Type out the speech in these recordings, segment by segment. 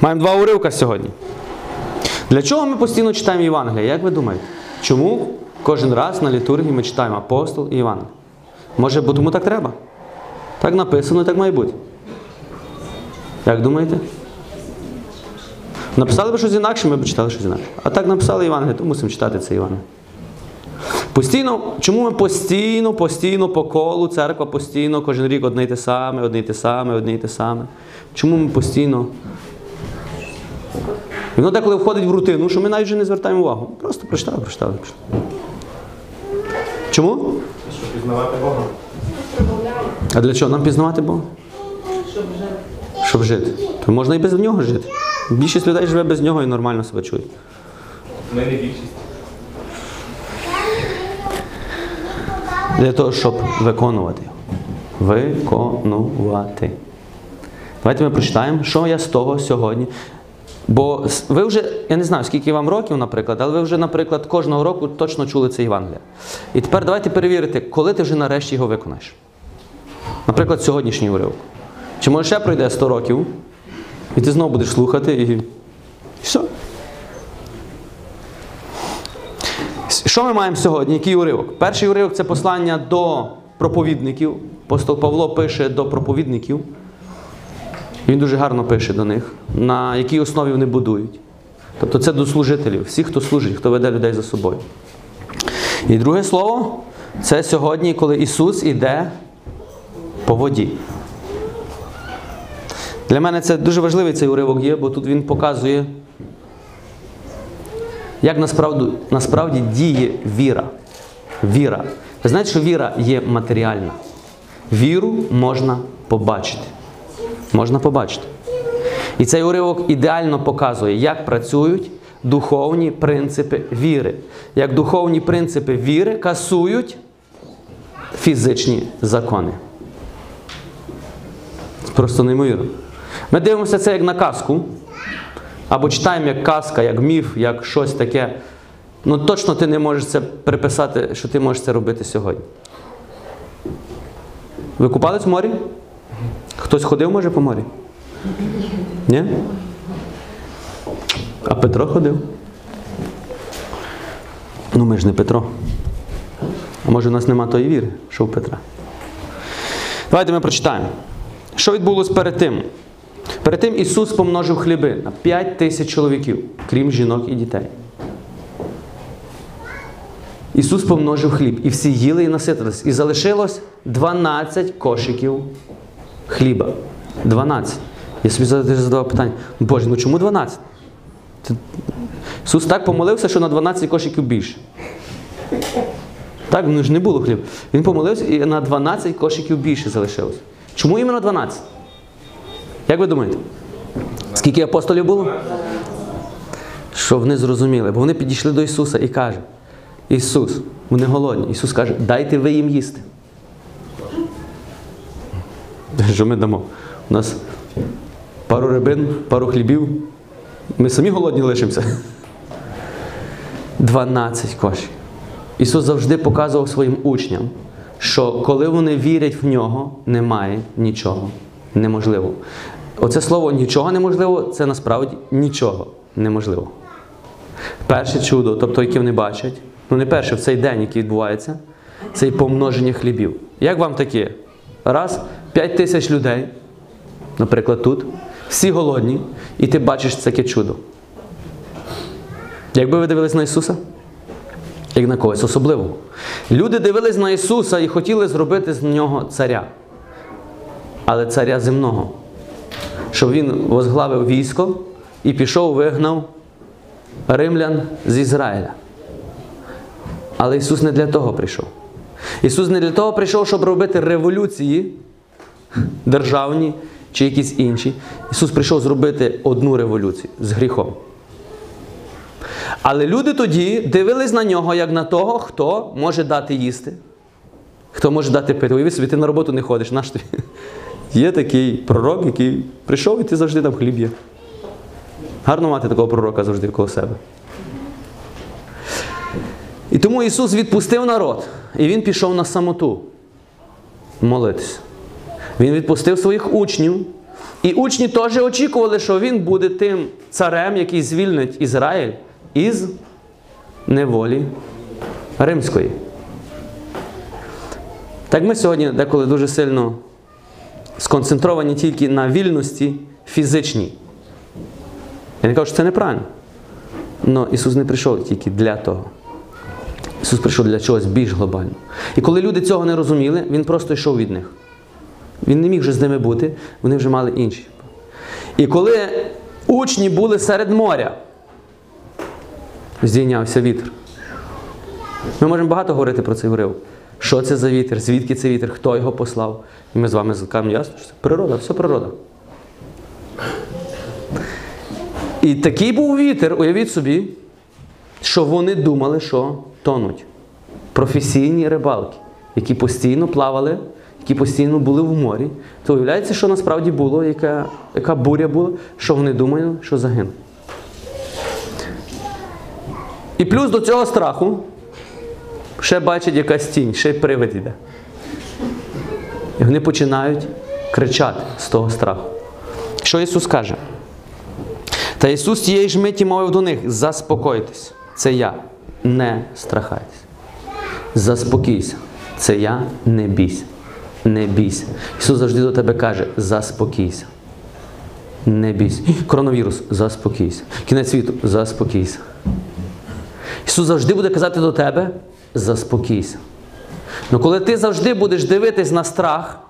Маємо два уривка сьогодні. Для чого ми постійно читаємо Євангелія? Як ви думаєте? Чому кожен раз на літургії ми читаємо апостол і Євангелія? Може, бо тому так треба? Так написано, так має бути. Як думаєте? Написали б щось інакше, ми б читали щось інакше. А так написали Євангеліє, то мусимо читати це Євангеліє. Постійно, чому ми постійно, постійно по колу, церква постійно, кожен рік одне й те саме, одне й те саме, одне й те саме. Чому ми постійно? І воно деколи входить в рутину, що ми навіть вже не звертаємо увагу. Просто прочитали, прочитали, прочитали. Чому? Щоб пізнавати Бога. А для чого нам пізнавати Бога? Щоб жити. Щоб То можна і без нього жити. Більшість людей живе без нього і нормально себе чує. Ми не більшість. Для того, щоб виконувати його. Виконувати. Давайте ми прочитаємо, що я з того сьогодні. Бо ви вже, я не знаю, скільки вам років, наприклад, але ви вже, наприклад, кожного року точно чули це Євангелія. І тепер давайте перевірити, коли ти вже нарешті його виконаєш. Наприклад, сьогоднішній уривок. Чи може ще пройде 100 років, і ти знову будеш слухати і все. Що ми маємо сьогодні? Який уривок? Перший уривок це послання до проповідників. Апостол Павло пише до проповідників. Він дуже гарно пише до них, на якій основі вони будують. Тобто це до служителів, всіх, хто служить, хто веде людей за собою. І друге слово це сьогодні, коли Ісус іде по воді. Для мене це дуже важливий цей уривок є, бо тут він показує, як насправді, насправді діє віра. Віра. Ви знаєте, що віра є матеріальна. Віру можна побачити. Можна побачити. І цей уривок ідеально показує, як працюють духовні принципи віри. Як духовні принципи віри касують фізичні закони. Просто неймовірно. Ми дивимося це як на казку, або читаємо як казка, як міф, як щось таке. Ну точно ти не можеш це приписати, що ти можеш це робити сьогодні. Ви купались в морі? Хтось ходив, може, по морі? Ні? А Петро ходив? Ну ми ж не Петро. А може у нас нема тої віри, що у Петра. Давайте ми прочитаємо. Що відбулося перед тим? Перед тим Ісус помножив хліби на 5 тисяч чоловіків, крім жінок і дітей. Ісус помножив хліб, і всі їли і наситились. І залишилось 12 кошиків хліба. 12. Я собі задавав питання, Боже, ну чому 12? Ісус так помолився, що на 12 кошиків більше. Так, ну ж не було хліб. Він помолився і на 12 кошиків більше залишилось. Чому іменно 12? Як ви думаєте? Скільки апостолів було? Що вони зрозуміли, бо вони підійшли до Ісуса і кажуть, Ісус, вони голодні. Ісус каже, дайте ви їм їсти. Що ми дамо? У нас пару рибин, пару хлібів. Ми самі голодні лишимося. 12 кошів. Ісус завжди показував своїм учням, що коли вони вірять в нього, немає нічого неможливого. Оце слово нічого неможливо це насправді нічого неможливо. Перше чудо, тобто, яке вони бачать, ну не перше в цей день, який відбувається, це і помноження хлібів. Як вам таке? Раз, 5 тисяч людей, наприклад, тут, всі голодні, і ти бачиш таке чудо. Якби ви дивились на Ісуса? Як на когось особливого. Люди дивились на Ісуса і хотіли зробити з нього царя. Але царя земного. Щоб він возглавив військо і пішов, вигнав римлян з Ізраїля. Але Ісус не для того прийшов. Ісус не для того прийшов, щоб робити революції державні чи якісь інші. Ісус прийшов зробити одну революцію з гріхом. Але люди тоді дивились на нього як на того, хто може дати їсти, хто може дати пити. Уяви собі, ти на роботу не ходиш. Наш тобі? Є такий пророк, який прийшов і ти завжди там хліб є. Гарно мати такого пророка завжди коло себе. І тому Ісус відпустив народ, і Він пішов на самоту молитися. Він відпустив своїх учнів, І учні теж очікували, що він буде тим царем, який звільнить Ізраїль із неволі римської. Так ми сьогодні деколи дуже сильно сконцентровані тільки на вільності фізичній. Я не кажу, що це неправильно. Але Ісус не прийшов тільки для того. Ісус прийшов для чогось більш глобального. І коли люди цього не розуміли, Він просто йшов від них. Він не міг вже з ними бути, вони вже мали інші. І коли учні були серед моря, здійнявся вітер. Ми можемо багато говорити про цей уривок. Що це за вітер, звідки це вітер, хто його послав. І ми з вами скажемо, ясно, що це природа, все природа. І такий був вітер, уявіть собі, що вони думали, що тонуть. Професійні рибалки, які постійно плавали, які постійно були в морі. То уявляється, що насправді було, яка, яка буря була, що вони думали, що загинуть. І плюс до цього страху ще бачать якась тінь, ще й привид йде. І вони починають кричати з того страху. Що Ісус каже? Та Ісус тієї ж миті мовив до них: заспокойтесь, це я, не страхайтесь. Заспокійся, це я, не бійся. Не бійся. Ісус завжди до тебе каже: заспокійся. Не бійся. Коронавірус, заспокійся. Кінець світу, заспокійся. Ісус завжди буде казати до тебе: заспокійся. Ну коли ти завжди будеш дивитись на страх,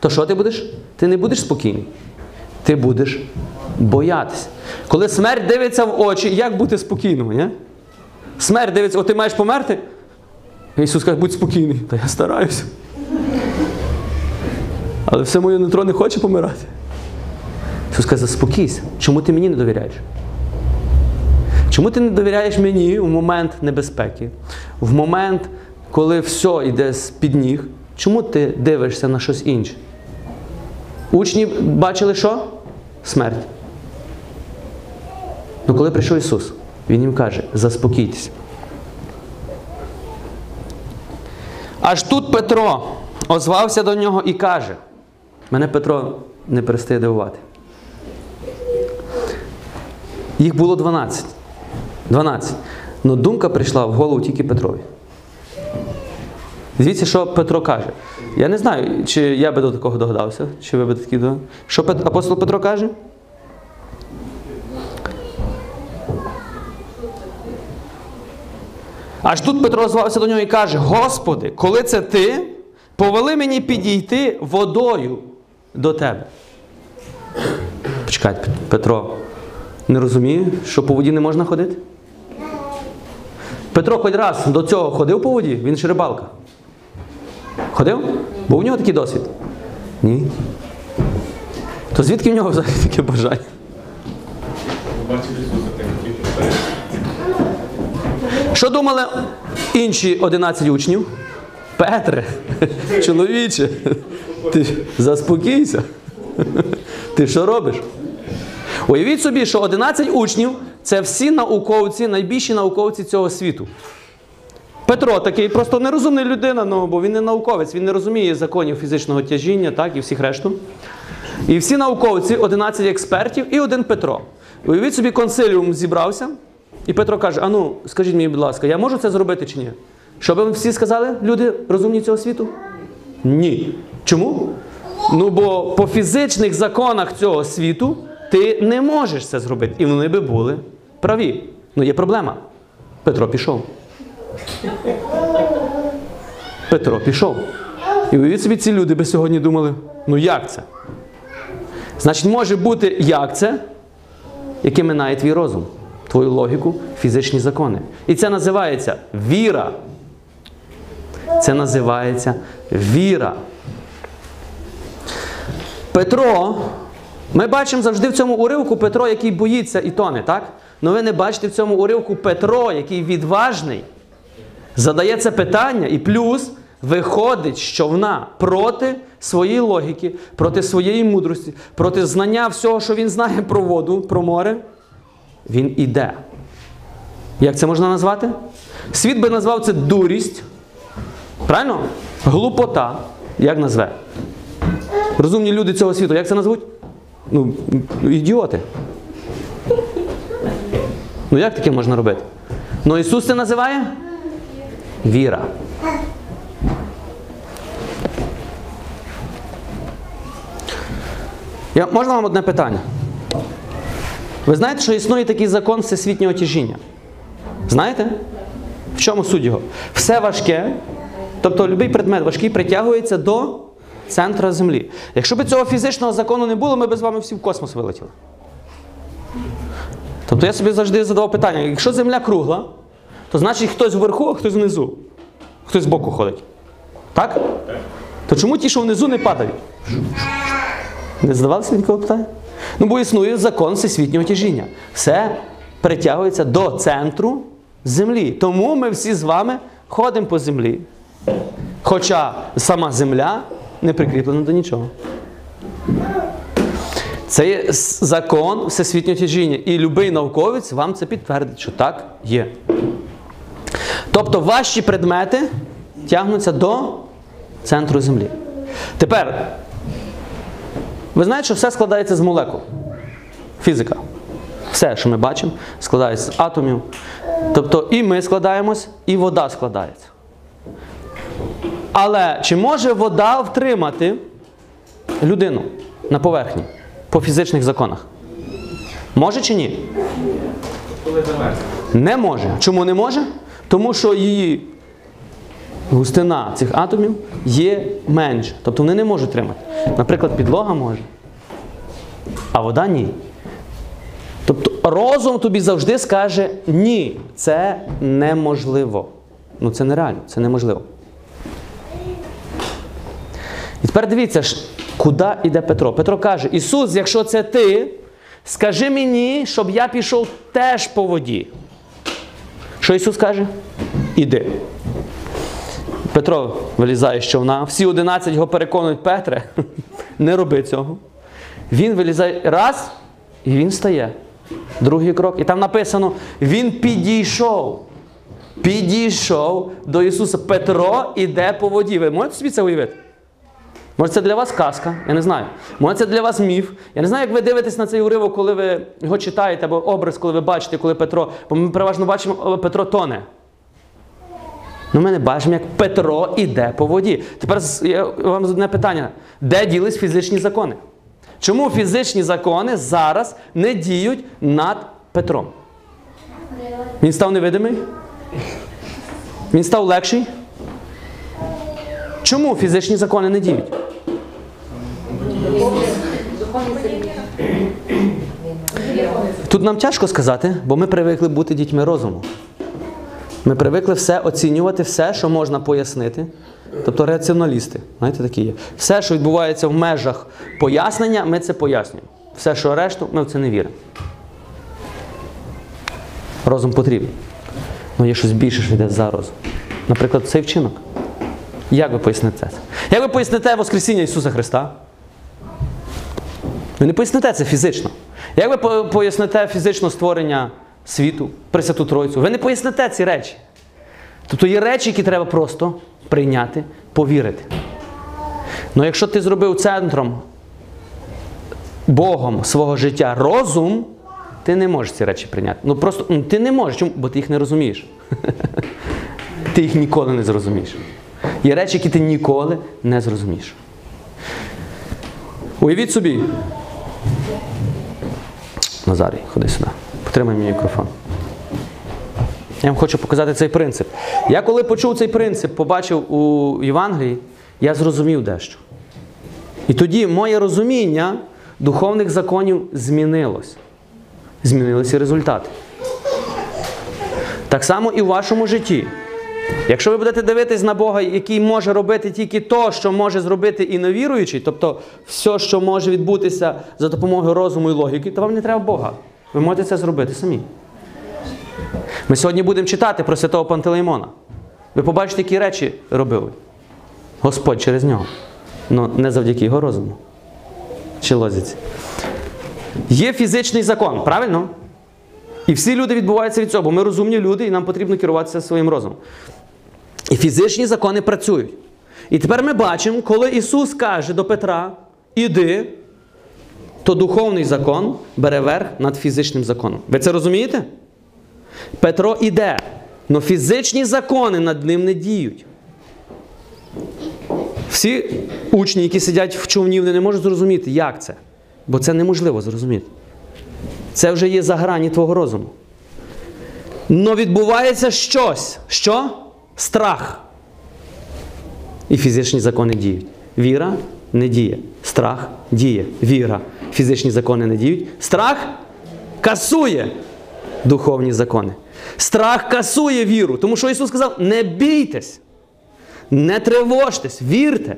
то що ти будеш? Ти не будеш спокійний. Ти будеш боятися. Коли смерть дивиться в очі, як бути спокійним? Ні? Смерть дивиться, о, ти маєш померти? Ісус каже, будь спокійний. Та я стараюся. Але все моє нутро не хоче помирати. Ісус каже, заспокійся. Чому ти мені не довіряєш? Чому ти не довіряєш мені в момент небезпеки, в момент, коли все йде з-під ніг? Чому ти дивишся на щось інше? Учні бачили що? Смерть. Ну коли прийшов Ісус, Він їм каже, заспокійтесь. Аж тут Петро озвався до нього і каже: мене Петро не перестає дивувати. Їх було 12. 12. Ну думка прийшла в голову тільки Петрові. Звідси, що Петро каже. Я не знаю, чи я би до такого догадався, чи ви би такі до. Що апостол Петро каже? Аж тут Петро звався до нього і каже: Господи, коли це ти, повели мені підійти водою до тебе. Почекайте, Петро не розуміє, що по воді не можна ходити? Петро хоч раз до цього ходив по воді, він ж рибалка. Ходив? Був у нього такий досвід? Ні. То звідки в нього взагалі таке бажання? Що думали інші 11 учнів? Петре, чоловіче, ти заспокійся. Ти що робиш? Уявіть собі, що 11 учнів це всі науковці, найбільші науковці цього світу. Петро такий просто нерозумна людина, ну, бо він не науковець, він не розуміє законів фізичного тяжіння, так, і всіх решту. І всі науковці, 11 експертів і один Петро. Уявіть собі, консиліум зібрався, і Петро каже: А ну, скажіть мені, будь ласка, я можу це зробити чи ні? Що би всі сказали, люди розумні цього світу? Ні. Чому? Ну, бо по фізичних законах цього світу ти не можеш це зробити. І вони би були праві. Ну, є проблема. Петро пішов. Петро пішов. І уявіть собі, ці люди би сьогодні думали: ну як це? Значить, може бути як це, яке минає твій розум, твою логіку, фізичні закони. І це називається віра. Це називається віра. Петро, ми бачимо завжди в цьому уривку Петро, який боїться і тоне, так? Але ви не бачите в цьому уривку Петро, який відважний, задає це питання і плюс виходить з човна проти своєї логіки, проти своєї мудрості, проти знання всього, що він знає про воду, про море. Він іде. Як це можна назвати? Світ би назвав це дурість. Правильно? Глупота. Як назве? Розумні люди цього світу, як це назвуть? Ну, ідіоти. Ну як таке можна робити? Ну Ісус це називає віра. Я, можна вам одне питання? Ви знаєте, що існує такий закон всесвітнього тяжіння? Знаєте? В чому суть його? Все важке, тобто будь-який предмет важкий притягується до центра Землі. Якщо б цього фізичного закону не було, ми б з вами всі в космос вилетіли. Тобто я собі завжди задавав питання: якщо Земля кругла, то значить хтось вверху, а хтось внизу. Хтось збоку ходить. Так? То чому ті, що внизу, не падають? Не задавалися ніколи питання? Ну, бо існує закон всесвітнього тяжіння. Все притягується до центру землі. Тому ми всі з вами ходимо по землі. Хоча сама земля не прикріплена до нічого. Це є закон всесвітнього тяжіння. І будь-який науковець вам це підтвердить, що так є. Тобто ваші предмети тягнуться до центру землі. Тепер, ви знаєте, що все складається з молекул. Фізика. Все, що ми бачимо, складається з атомів. Тобто і ми складаємось, і вода складається. Але чи може вода втримати людину на поверхні по фізичних законах? Може чи ні? Не може. Чому не може? Тому що її густина цих атомів є менша. Тобто вони не можуть тримати. Наприклад, підлога може, а вода ні. Тобто розум тобі завжди скаже ні, це неможливо. Ну це нереально, це неможливо. І тепер дивіться, куди йде Петро. Петро каже: Ісус, якщо це ти, скажи мені, щоб я пішов теж по воді. Що Ісус каже? Іди. Петро вилізає з човна. Всі 11 його переконують Петре, не роби цього. Він вилізає раз, і він стає. Другий крок. І там написано: Він підійшов. Підійшов до Ісуса. Петро іде по воді. Ви можете собі це уявити? Може, це для вас казка, я не знаю. Може, це для вас міф. Я не знаю, як ви дивитесь на цей уривок, коли ви його читаєте, або образ, коли ви бачите, коли Петро. Бо ми переважно бачимо, о, Петро тоне. Ну, ми не бачимо, як Петро іде по воді. Тепер я вам одне питання: де ділись фізичні закони? Чому фізичні закони зараз не діють над Петром? Він став невидимий? Він став легший? Чому фізичні закони не діють? Тут нам тяжко сказати, бо ми привикли бути дітьми розуму. Ми привикли все оцінювати, все, що можна пояснити. Тобто раціоналісти, знаєте, такі є. Все, що відбувається в межах пояснення, ми це пояснюємо. Все, що решту, ми в це не віримо. Розум потрібен. Ну є щось більше, що йде за розум. Наприклад, цей вчинок. Як ви поясните це? Як ви поясните Воскресіння Ісуса Христа? Ви не поясните це фізично. Як ви поясните фізично створення світу, Пресвяту Тройцю? Ви не поясните ці речі. Тобто є речі, які треба просто прийняти, повірити. Ну якщо ти зробив центром Богом свого життя розум, ти не можеш ці речі прийняти. Ну просто ну, ти не можеш, чому? бо ти їх не розумієш. Ти їх ніколи не зрозумієш. Є речі, які ти ніколи не зрозумієш. Уявіть собі. Назарій, ходи сюди. Потримай мій мікрофон. Я вам хочу показати цей принцип. Я коли почув цей принцип, побачив у Євангелії, я зрозумів дещо. І тоді моє розуміння духовних законів змінилось. Змінилися результати. Так само і в вашому житті. Якщо ви будете дивитись на Бога, який може робити тільки то, що може зробити і невіруючий, тобто все, що може відбутися за допомогою розуму і логіки, то вам не треба Бога. Ви можете це зробити самі. Ми сьогодні будемо читати про святого Пантелеймона. Ви побачите, які речі робив Господь через нього. Ну, не завдяки його розуму. Чи лозіці. Є фізичний закон, правильно? І всі люди відбуваються від цього, бо ми розумні люди, і нам потрібно керуватися своїм розумом. І фізичні закони працюють. І тепер ми бачимо, коли Ісус каже до Петра: Іди, то духовний закон бере верх над фізичним законом. Ви це розумієте? Петро іде, але фізичні закони над ним не діють. Всі учні, які сидять в човні, вони не можуть зрозуміти, як це. Бо це неможливо зрозуміти. Це вже є за грані твого розуму. Но відбувається щось. Що? Страх. І фізичні закони діють. Віра не діє. Страх діє. Віра. Фізичні закони не діють. Страх касує духовні закони. Страх касує віру. Тому що Ісус сказав: не бійтесь, не тривожтесь, вірте.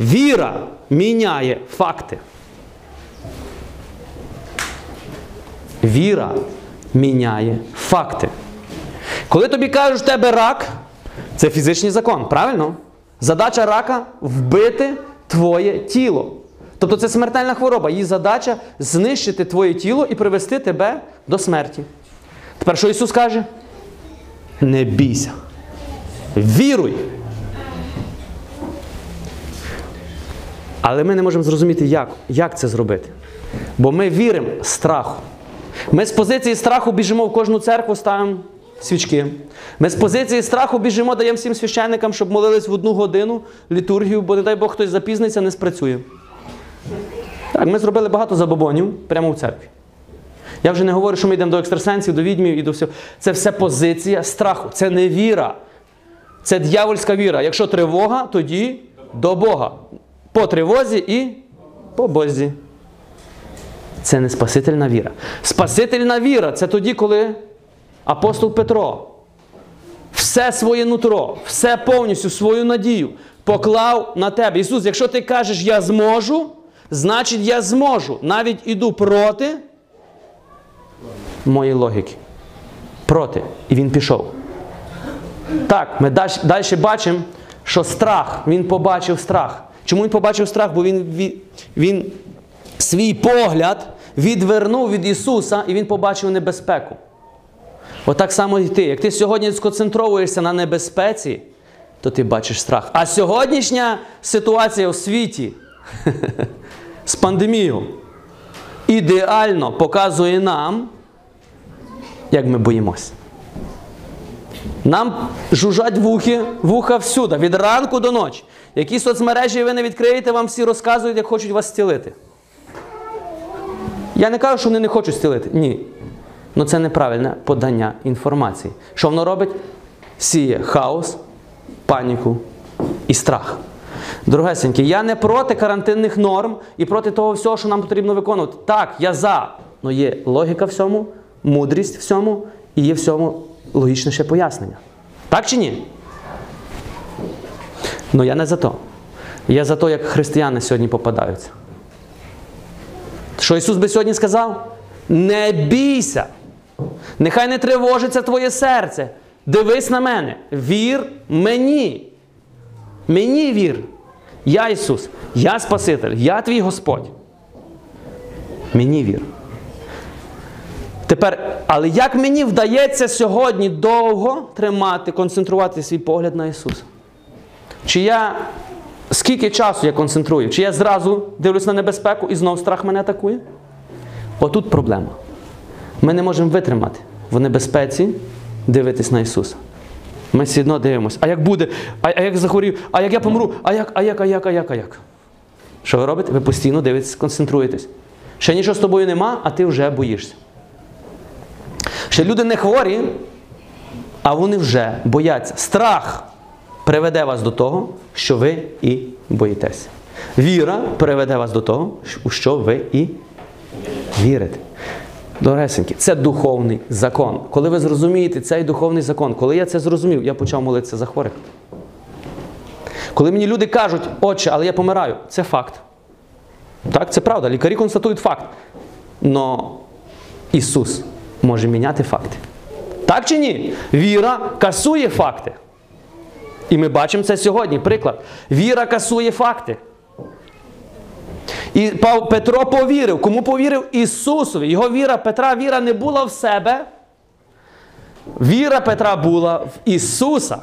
Віра міняє факти. Віра міняє факти. Коли тобі кажуть, в тебе рак, це фізичний закон, правильно? Задача рака вбити твоє тіло. Тобто це смертельна хвороба. Її задача знищити твоє тіло і привести тебе до смерті. Тепер що Ісус каже? Не бійся. Віруй. Але ми не можемо зрозуміти, як, як це зробити. Бо ми віримо страху. Ми з позиції страху біжимо в кожну церкву, ставимо свічки. Ми з позиції страху біжимо, даємо всім священникам, щоб молились в одну годину літургію, бо не дай Бог хтось запізниться, не спрацює. Так, ми зробили багато забобонів прямо в церкві. Я вже не говорю, що ми йдемо до екстрасенсів, до відьмів і до всього. Це все позиція страху. Це не віра. Це дьявольська віра. Якщо тривога, тоді до Бога. По тривозі і по Бозі. Це не спасительна віра. Спасительна віра це тоді, коли апостол Петро все своє нутро, все повністю свою надію поклав на тебе. Ісус, якщо ти кажеш, я зможу, значить я зможу. Навіть іду проти моєї логіки. Проти. І він пішов. Так, ми далі бачимо, що страх, він побачив страх. Чому він побачив страх? Бо він, він, свій погляд відвернув від Ісуса і він побачив небезпеку. Отак само і ти. Як ти сьогодні сконцентровуєшся на небезпеці, то ти бачиш страх. А сьогоднішня ситуація у світі з пандемією ідеально показує нам, як ми боїмося. Нам жужжать вухи, вуха всюди, від ранку до ночі. Які соцмережі ви не відкриєте, вам всі розказують, як хочуть вас зцілити. Я не кажу, що вони не хочуть зцілити. Ні. Ну це неправильне подання інформації. Що воно робить? Сіє хаос, паніку і страх. Дорогесенькі, я не проти карантинних норм і проти того всього, що нам потрібно виконувати. Так, я за. Але є логіка всьому, мудрість всьому і є всьому логічне ще пояснення. Так чи ні? Ну я не за то. Я за то, як християни сьогодні попадаються. Що Ісус би сьогодні сказав? Не бійся. Нехай не тривожиться твоє серце. Дивись на мене. Вір мені. Мені вір. Я Ісус, я Спаситель, я твій Господь. Мені вір. Тепер, але як мені вдається сьогодні довго тримати, концентрувати свій погляд на Ісуса? Чи я скільки часу я концентрую? Чи я зразу дивлюсь на небезпеку і знов страх мене атакує? Отут проблема. Ми не можемо витримати в небезпеці дивитись на Ісуса. Ми все одно дивимося. А як буде? А, а як захворів? А як я помру? А як, а як, а як, а як, а як? Що ви робите? Ви постійно дивитесь, концентруєтесь. Ще нічого з тобою нема, а ти вже боїшся. Ще люди не хворі, а вони вже бояться. Страх приведе вас до того, що ви і боїтеся. Віра приведе вас до того, у що ви і вірите. Дорогесенькі, це духовний закон. Коли ви зрозумієте цей духовний закон, коли я це зрозумів, я почав молитися за хворих. Коли мені люди кажуть, отче, але я помираю, це факт. Так, це правда. Лікарі констатують факт. Но Ісус може міняти факти. Так чи ні? Віра касує факти. І ми бачимо це сьогодні. Приклад. Віра касує факти. І Петро повірив. Кому повірив? Ісусові. Його віра, Петра, віра не була в себе. Віра Петра була в Ісуса.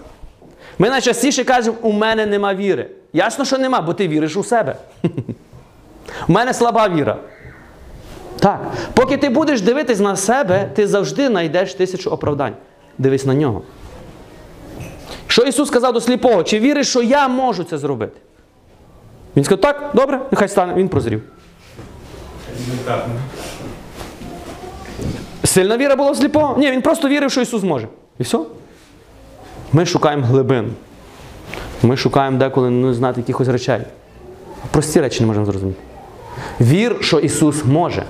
Ми найчастіше кажемо, у мене нема віри. Ясно, що нема, бо ти віриш у себе. У мене слаба віра. Так. Поки ти будеш дивитись на себе, ти завжди знайдеш тисячу оправдань. Дивись на нього. Що Ісус сказав до сліпого? Чи віриш, що я можу це зробити? Він сказав, так, добре, нехай стане. Він прозрів. Сильна віра була в сліпого? Ні, він просто вірив, що Ісус може. І все. Ми шукаємо глибин. Ми шукаємо деколи не знати якихось речей. Прості речі не можемо зрозуміти. Вір, що Ісус може.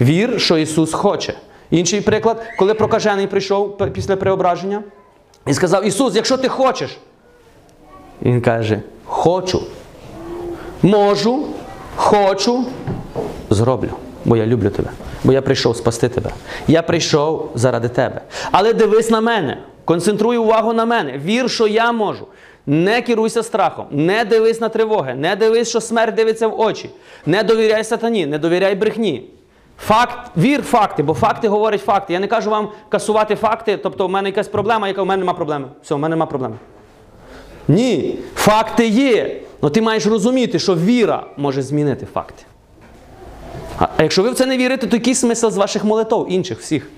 Вір, що Ісус хоче. Інший приклад, коли прокажений прийшов після преображення і сказав: Ісус, якщо ти хочеш. Він каже: Хочу. Можу, хочу, зроблю, бо я люблю тебе. Бо я прийшов спасти тебе. Я прийшов заради тебе. Але дивись на мене, концентруй увагу на мене. Вір, що я можу. Не керуйся страхом, не дивись на тривоги, не дивись, що смерть дивиться в очі. Не довіряй сатані, не довіряй брехні. Факт, вір факти, бо факти говорять факти. Я не кажу вам касувати факти, тобто в мене якась проблема, яка в мене немає проблеми. Все, в мене немає проблеми. Ні, факти є. Але ти маєш розуміти, що віра може змінити факти. А якщо ви в це не вірите, то який смисл з ваших молитов, інших всіх?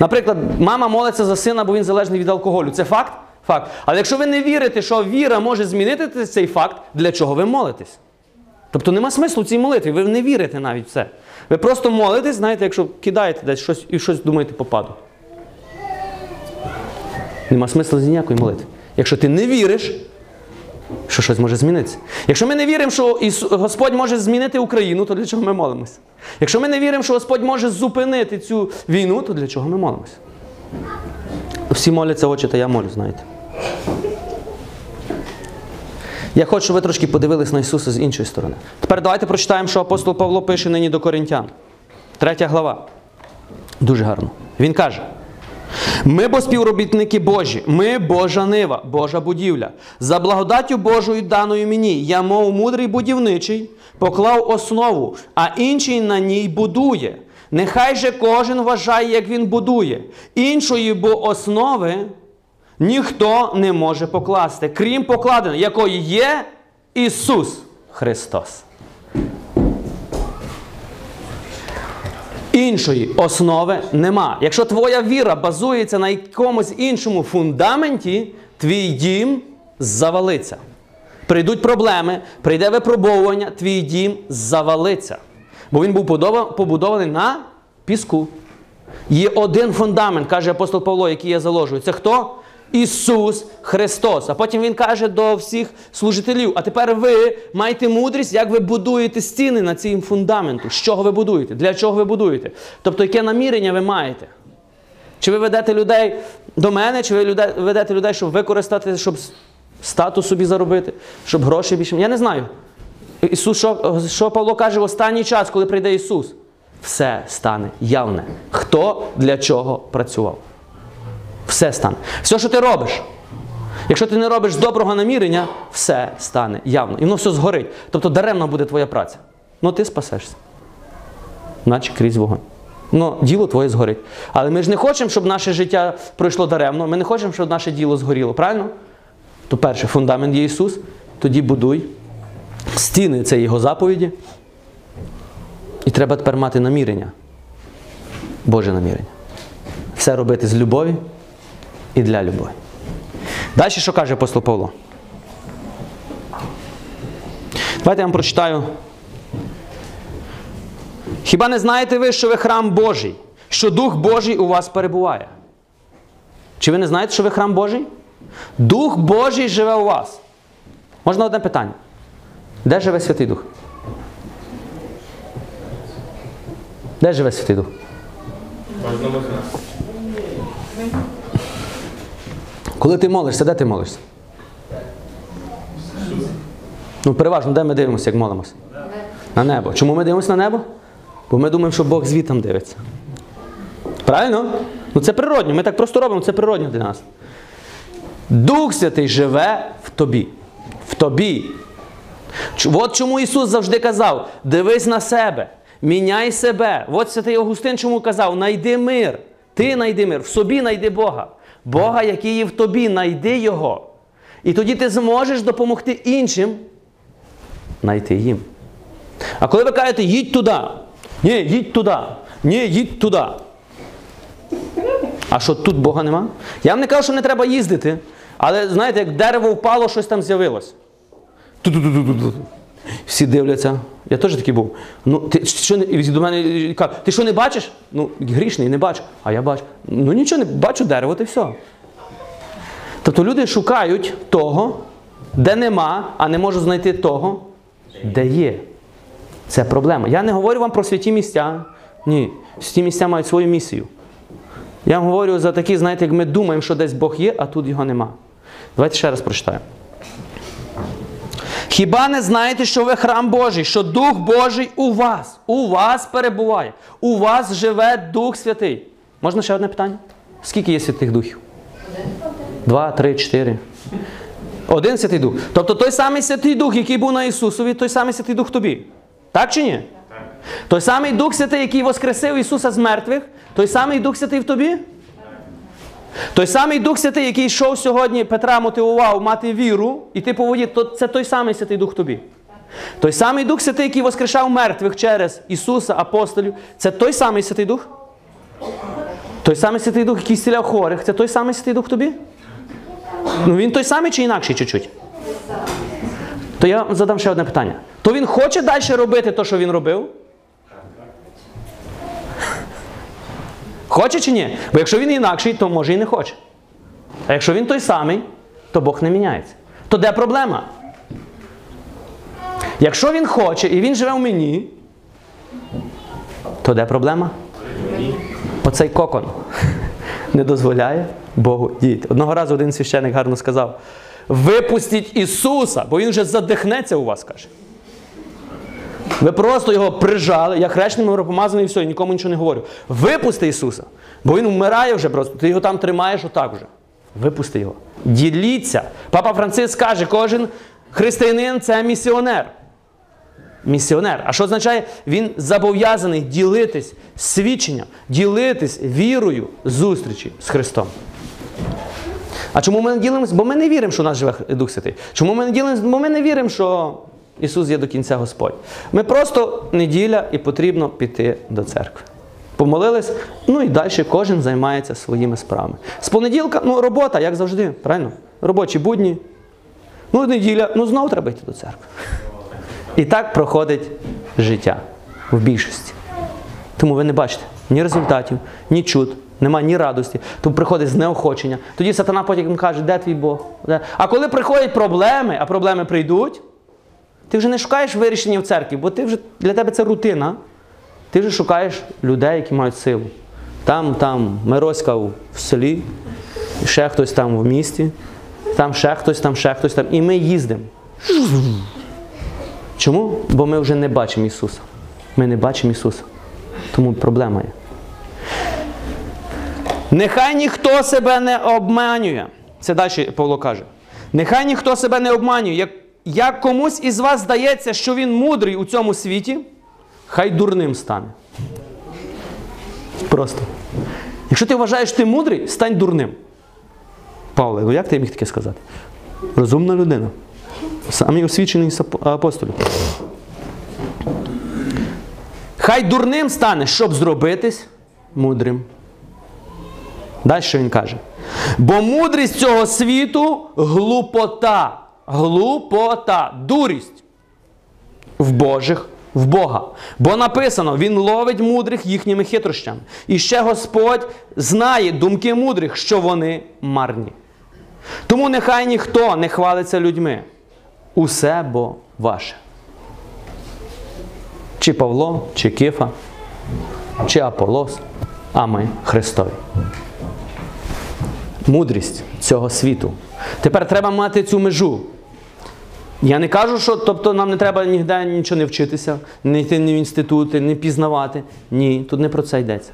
Наприклад, мама молиться за сина, бо він залежний від алкоголю. Це факт? Факт. Але якщо ви не вірите, що віра може змінити цей факт, для чого ви молитесь? Тобто нема смислу цій молитві, ви не вірите навіть в це. Ви просто молитесь, знаєте, якщо кидаєте десь щось і щось думаєте попаду. Нема смислу з ніякої молитви. Якщо ти не віриш, що щось може змінитися. Якщо ми не віримо, що Господь може змінити Україну, то для чого ми молимося? Якщо ми не віримо, що Господь може зупинити цю війну, то для чого ми молимося? Всі моляться очі, та я молю, знаєте. Я хочу, щоб ви трошки подивились на Ісуса з іншої сторони. Тепер давайте прочитаємо, що апостол Павло пише нині до Коринтян. Третя глава. Дуже гарно. Він каже: ми бо співробітники Божі, ми Божа нива, Божа будівля. За благодаттю Божою даною мені, я, мов мудрий будівничий, поклав основу, а інший на ній будує. Нехай же кожен вважає, як він будує. Іншої бо основи ніхто не може покласти, крім покладеної, якої є Ісус Христос. Іншої основи нема. Якщо твоя віра базується на якомусь іншому фундаменті, твій дім завалиться. Прийдуть проблеми, прийде випробовування, твій дім завалиться. Бо він був побудований на піску. Є один фундамент, каже апостол Павло, який я заложую. Це хто? Ісус Христос. А потім він каже до всіх служителів: а тепер ви маєте мудрість, як ви будуєте стіни на цим фундаменту. З чого ви будуєте? Для чого ви будуєте? Тобто, яке намірення ви маєте? Чи ви ведете людей до мене, чи ви ведете людей, щоб використати, щоб статус собі заробити, щоб гроші більше. Я не знаю. Ісус, що, що Павло каже в останній час, коли прийде Ісус? Все стане явне. Хто для чого працював? Все стане. Все, що ти робиш. Якщо ти не робиш доброго намірення, все стане явно. І воно все згорить. Тобто даремна буде твоя праця. Ну ти спасешся. Наче крізь вогонь. Ну, діло твоє згорить. Але ми ж не хочемо, щоб наше життя пройшло даремно. Ми не хочемо, щоб наше діло згоріло, правильно? То перше, фундамент є Ісус, тоді будуй. Стіни це Його заповіді. І треба тепер мати намірення. Боже намірення. Все робити з любові і для любові. Далі що каже апостол Павло? Давайте я вам прочитаю. Хіба не знаєте ви, що ви храм Божий, що Дух Божий у вас перебуває? Чи ви не знаєте, що ви храм Божий? Дух Божий живе у вас. Можна одне питання? Де живе Святий Дух? Де живе Святий Дух? Кожному з нас. Коли ти молишся, де ти молишся? Ну, переважно, де ми дивимося, як молимося? На небо. Чому ми дивимося на небо? Бо ми думаємо, що Бог звітом дивиться. Правильно? Ну це природньо. Ми так просто робимо, це природньо для нас. Дух Святий живе в тобі. В тобі. От чому Ісус завжди казав: дивись на себе, міняй себе. От святий Августин чому казав: найди мир. Ти найди мир, в собі найди Бога. Бога, який є в тобі, найди Його. І тоді ти зможеш допомогти іншим знайти їм. А коли ви кажете, їдь туди, Ні, їдь туди. Ні, їдь туди. А що тут Бога нема? Я вам не кажу, що не треба їздити, але знаєте, як дерево впало, щось там з'явилось. Всі дивляться. Я теж такий був. Ну, ти що не і до мене кажуть, ти що не бачиш? Ну, грішний, не бачу. А я бачу. Ну нічого не бачу дерево, ти все. Тобто люди шукають того, де нема, а не можуть знайти того, де є. Це проблема. Я не говорю вам про святі місця. Ні. Святі місця мають свою місію. Я вам говорю за такі, знаєте, як ми думаємо, що десь Бог є, а тут його нема. Давайте ще раз прочитаємо. Хіба не знаєте, що ви храм Божий, що Дух Божий у вас, у вас перебуває, у вас живе Дух Святий. Можна ще одне питання? Скільки є святих духів? Два, три, чотири. Один Святий Дух. Тобто той самий Святий Дух, який був на Ісусові, той самий Святий Дух тобі. Так чи ні? Той самий Дух Святий, який воскресив Ісуса з мертвих, той самий Дух Святий в тобі? Той самий Дух Святий, який йшов сьогодні, Петра мотивував мати віру, і ти по воді, то це той самий Святий Дух тобі. Той самий Дух Святий, який воскрешав мертвих через Ісуса, апостолів, це той самий Святий Дух? Той самий Святий Дух, який зціляв хворих, це той самий Святий Дух тобі? Ну він той самий чи інакший чуть-чуть? То я вам задам ще одне питання. То він хоче далі робити те, що він робив? Хоче чи ні? Бо якщо він інакший, то може і не хоче. А якщо він той самий, то Бог не міняється. То де проблема? Якщо він хоче і він живе в мені, то де проблема? Оцей кокон не дозволяє Богу діяти. Одного разу один священик гарно сказав: випустіть Ісуса, бо Він вже задихнеться у вас, каже. Ви просто його прижали, я хрещеним миропомазаний і все, і нікому нічого не говорю. Випусти Ісуса, бо Він вмирає вже просто, ти його там тримаєш отак вже. Випусти його. Діліться. Папа Франциск каже, кожен християнин це місіонер. Місіонер. А що означає? Він зобов'язаний ділитись свідчення, ділитись вірою зустрічі з Христом. А чому ми не ділимося? Бо ми не віримо, що у нас живе Дух Святий. Чому ми не ділимося? Бо ми не віримо, що Ісус є до кінця Господь. Ми просто неділя і потрібно піти до церкви. Помолились, ну і далі кожен займається своїми справами. З понеділка, ну, робота, як завжди, правильно? Робочі будні. Ну, неділя, ну знову треба йти до церкви. І так проходить життя в більшості. Тому ви не бачите ні результатів, ні чуд, нема ні радості. Тому приходить знеохочення. Тоді сатана потім каже, де твій Бог? Де? А коли приходять проблеми, а проблеми прийдуть, ти вже не шукаєш вирішення в церкві, бо ти вже для тебе це рутина. Ти вже шукаєш людей, які мають силу. Там, там, Мироська в селі, ще хтось там в місті, там ще хтось, там ще хтось там. І ми їздимо. Чому? Бо ми вже не бачимо Ісуса. Ми не бачимо Ісуса. Тому проблема є. Нехай ніхто себе не обманює. Це далі Павло каже. Нехай ніхто себе не обманює. Як комусь із вас здається, що він мудрий у цьому світі, хай дурним стане. Просто. Якщо ти вважаєш, що ти мудрий, стань дурним. Павле, ну як ти міг таке сказати? Розумна людина. Самий освічений з апо- апостолів. Хай дурним стане, щоб зробитись мудрим. Далі що він каже? Бо мудрість цього світу глупота. Глупота, дурість в Божих, в Бога. Бо написано, Він ловить мудрих їхніми хитрощами. І ще Господь знає думки мудрих, що вони марні. Тому нехай ніхто не хвалиться людьми. Усе бо ваше. Чи Павло, чи Кифа, чи Аполос, а ми Христові. Мудрість цього світу. Тепер треба мати цю межу. Я не кажу, що тобто, нам не треба ніде нічого не вчитися, не йти ні в інститути, не пізнавати. Ні, тут не про це йдеться.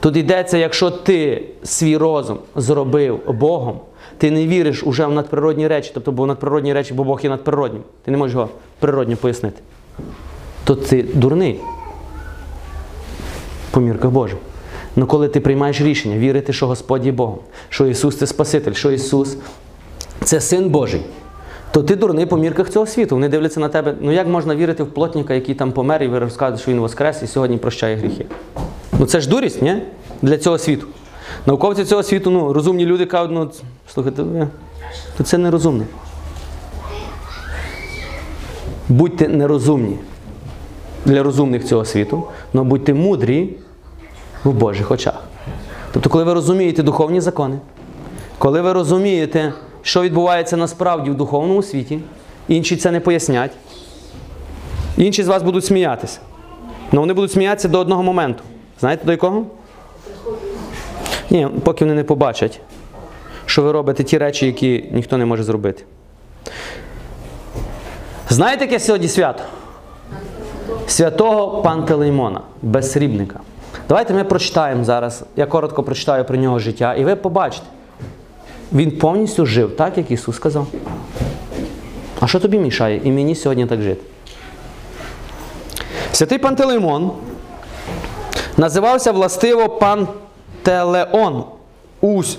Тут йдеться, якщо ти свій розум зробив Богом, ти не віриш уже в надприродні речі, тобто бо надприродні речі, бо Бог є надприроднім. Ти не можеш його природньо пояснити. То ти дурний по мірках Божих. Ну коли ти приймаєш рішення вірити, що Господь є Богом, що Ісус це Спаситель, що Ісус це Син Божий, то ти дурний по мірках цього світу. Вони дивляться на тебе. Ну як можна вірити в плотника, який там помер, і ви розказуєте, що він воскрес і сьогодні прощає гріхи? Ну це ж дурість, ні? Для цього світу. Науковці цього світу, ну, розумні люди кажуть, ну, слухайте, то це нерозумно. Будьте нерозумні для розумних цього світу, але будьте мудрі в Божих очах. Тобто, коли ви розумієте духовні закони, коли ви розумієте, що відбувається насправді в духовному світі, інші це не пояснять, інші з вас будуть сміятися. Але вони будуть сміятися до одного моменту. Знаєте до якого? Ні, поки вони не побачать, що ви робите ті речі, які ніхто не може зробити. Знаєте, яке сьогодні свято? Святого Пантелеймона, безсрібника. Давайте ми прочитаємо зараз. Я коротко прочитаю про нього життя, і ви побачите. Він повністю жив так, як Ісус сказав. А що тобі мішає і мені сьогодні так жити? Святий Пантелеймон називався властиво Пантелеон.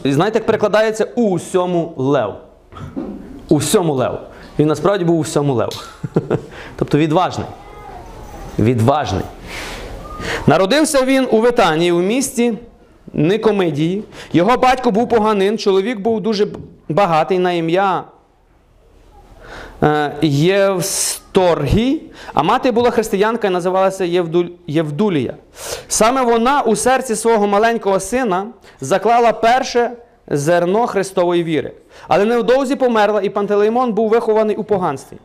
Знаєте, як перекладається у всьому лев. У всьому лев. Він насправді був у всьому лев. Тобто відважний. Відважний. Народився він у Витанії, у місті Никомидії. Його батько був поганин, чоловік був дуже багатий на ім'я е, Євсторгій, а мати була християнка і називалася. Євдулія. Саме вона у серці свого маленького сина заклала перше зерно Христової віри. Але невдовзі померла, і Пантелеймон був вихований у поганстві.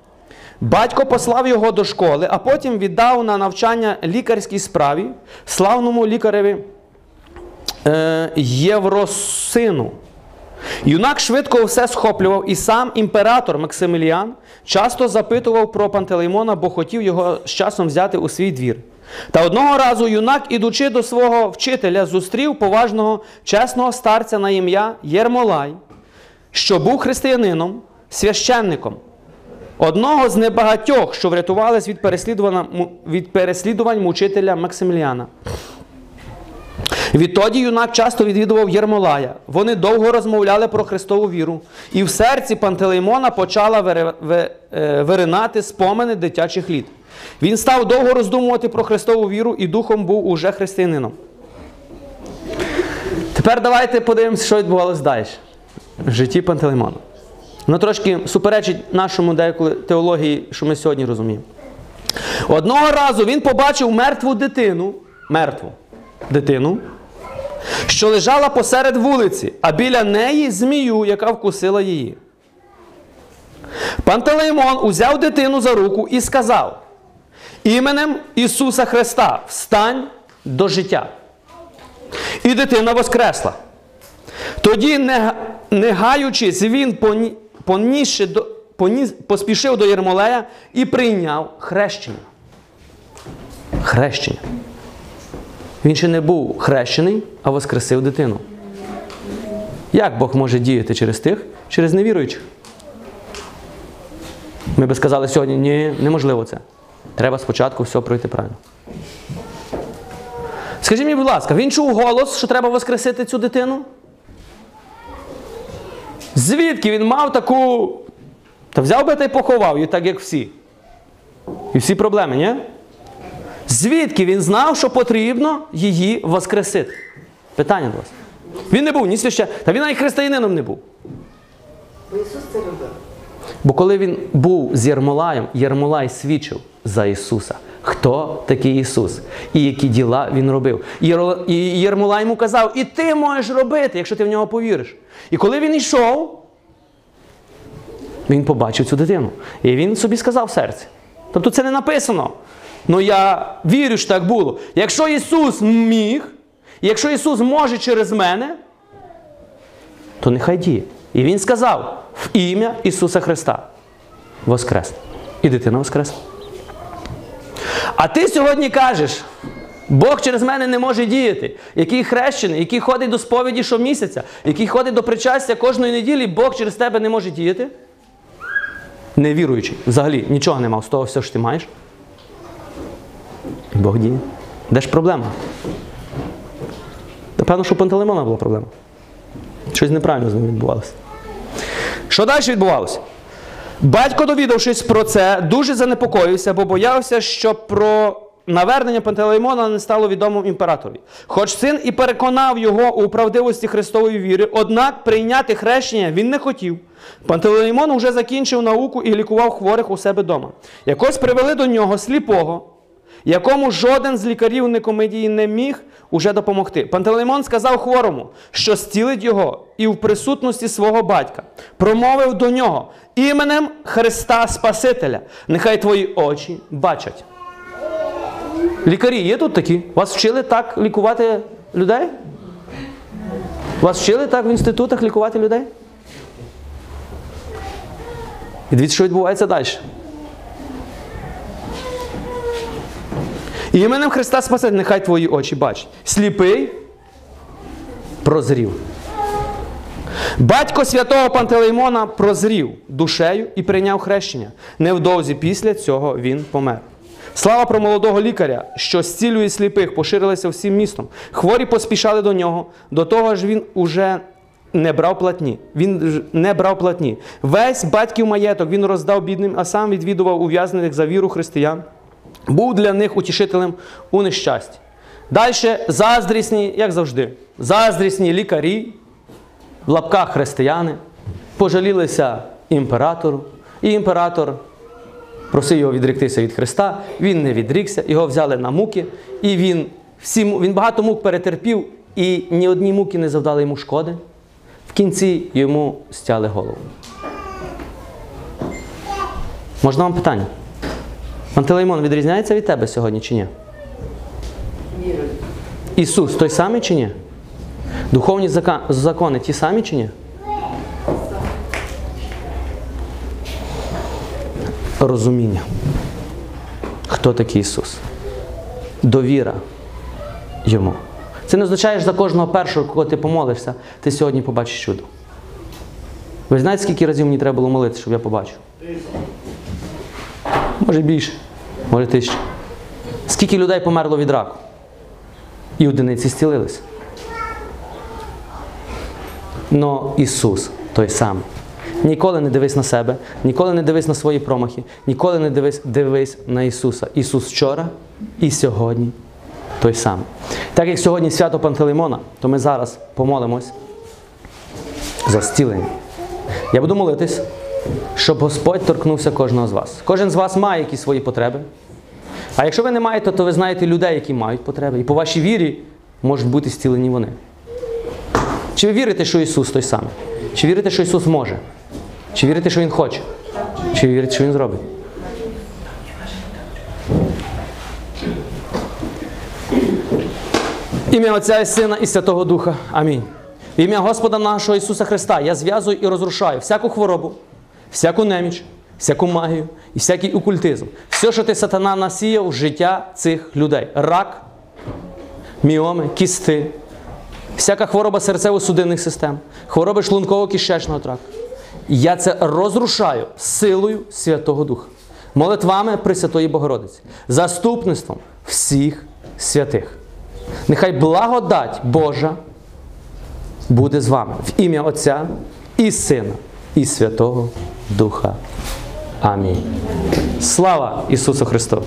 Батько послав його до школи, а потім віддав на навчання лікарській справі славному лікареві е, Євросину. Юнак швидко все схоплював, і сам імператор Максиміліан часто запитував про Пантелеймона, бо хотів його з часом взяти у свій двір. Та одного разу юнак, ідучи до свого вчителя, зустрів поважного чесного старця на ім'я Єрмолай, що був християнином, священником. Одного з небагатьох, що врятувались від переслідувань мучителя Максиміліана. Відтоді юнак часто відвідував Єрмолая. Вони довго розмовляли про Христову віру, і в серці Пантелеймона почала е, виринати спомини дитячих літ. Він став довго роздумувати про Христову віру і духом був уже християнином. Тепер давайте подивимося, що відбувалося далі в житті Пантелеймона. Воно трошки суперечить нашому деколи теології, що ми сьогодні розуміємо. Одного разу він побачив мертву дитину, мертву дитину, що лежала посеред вулиці, а біля неї змію, яка вкусила її. Пантелеймон узяв дитину за руку і сказав: іменем Ісуса Христа встань до життя. І дитина воскресла. Тоді, не, не гаючись, він понісши до, поспішив до Єрмолея і прийняв хрещення. Хрещення. Він ще не був хрещений, а воскресив дитину. Як Бог може діяти через тих, через невіруючих? Ми би сказали сьогодні, ні, неможливо це. Треба спочатку все пройти правильно. Скажіть мені, будь ласка, він чув голос, що треба воскресити цю дитину? Звідки він мав таку. Та взяв би та й поховав її, так як всі. І всі проблеми, ні? Звідки він знав, що потрібно її воскресити? Питання до вас. Він не був ні священ... Та він навіть християнином не був. Бо Ісус це робив. Бо коли він був з Єрмолаєм, Єрмолай свідчив за Ісуса. Хто такий Ісус? І які діла він робив. І Єрмолай йому казав, і ти можеш робити, якщо ти в нього повіриш. І коли він йшов, він побачив цю дитину. І він собі сказав в серці. Тобто це не написано. Ну я вірю, що так було. Якщо Ісус міг, якщо Ісус може через мене, то нехай діє. І він сказав в ім'я Ісуса Христа. Воскрес. І дитина воскресла. А ти сьогодні кажеш, Бог через мене не може діяти, який хрещений, який ходить до сповіді щомісяця, який ходить до причастя кожної неділі, Бог через тебе не може діяти. Невіруючий. Взагалі нічого не мав з того все, що ти маєш. Бог діє. Де ж проблема? Напевно, що у Пантелеймона була проблема. Щось неправильно з ним відбувалося. Що далі відбувалося? Батько, довідавшись про це, дуже занепокоївся, бо боявся, що про навернення Пантелеймона не стало відомим імператорі. Хоч син і переконав його у правдивості Христової віри, однак прийняти хрещення він не хотів. Пантелеймон уже закінчив науку і лікував хворих у себе вдома. Якось привели до нього сліпого, якому жоден з лікарів Никомедії не міг уже допомогти. Пантелеймон сказав хворому, що зцілить його, і в присутності свого батька промовив до нього іменем Христа Спасителя. Нехай твої очі бачать. Лікарі є тут такі? Вас вчили так лікувати людей? Вас вчили так в інститутах лікувати людей? І дивіться, що відбувається далі. Іменем Христа Спасителя, нехай твої очі бачать. Сліпий прозрів. Батько святого Пантелеймона прозрів душею і прийняв хрещення. Невдовзі після цього він помер. Слава про молодого лікаря, що зцілює сліпих, поширилася всім містом. Хворі поспішали до нього. До того ж він уже не брав платні. Він не брав платні. Весь батьків маєток він роздав бідним, а сам відвідував ув'язнених за віру християн. Був для них утішителем у нещасті. Далі заздрісні, як завжди, заздрісні лікарі, в лапках християни, пожалілися імператору, і імператор просив його відректися від Христа, він не відрікся, його взяли на муки, і він, всі, він багато мук перетерпів, і ні одні муки не завдали йому шкоди. В кінці йому стяли голову. Можна вам питання? Пантелеймон відрізняється від тебе сьогодні чи ні? Вірую. Ісус той самий чи ні? Духовні закони ті самі чи ні? Розуміння. Хто такий Ісус? Довіра йому. Це не означає, що за кожного першого, кого ти помолишся, ти сьогодні побачиш чудо. Ви знаєте, скільки разів мені треба було молитися, щоб я побачив? Може більше, може тисяча. Скільки людей померло від раку? І одиниці зцілилися. Но Ісус той самий. Ніколи не дивись на себе, ніколи не дивись на свої промахи, ніколи не дивись, дивись на Ісуса. Ісус вчора і сьогодні той самий. Так як сьогодні свято Пантелеймона, то ми зараз помолимось за зцілення. Я буду молитись, щоб Господь торкнувся кожного з вас. Кожен з вас має якісь свої потреби. А якщо ви не маєте, то ви знаєте людей, які мають потреби. І по вашій вірі можуть бути зцілені вони. Чи ви вірите, що Ісус той самий? Чи вірите, що Ісус може? Чи вірите, що Він хоче? Чи ви вірите, що Він зробить? Ім'я Отця і Сина і Святого Духа. Амінь. В ім'я Господа нашого Ісуса Христа я зв'язую і розрушаю всяку хворобу, всяку неміч, всяку магію і всякий окультизм. Все, що ти сатана насіяв в життя цих людей. Рак, міоми, кісти, всяка хвороба серцево-судинних систем, хвороби шлунково-кишечного тракту. Я це розрушаю силою Святого Духа, молитвами Пресвятої Богородиці, заступництвом всіх святих. Нехай благодать Божа буде з вами в ім'я Отця і Сина, і Святого Духа. Амінь. Слава Ісусу Христу!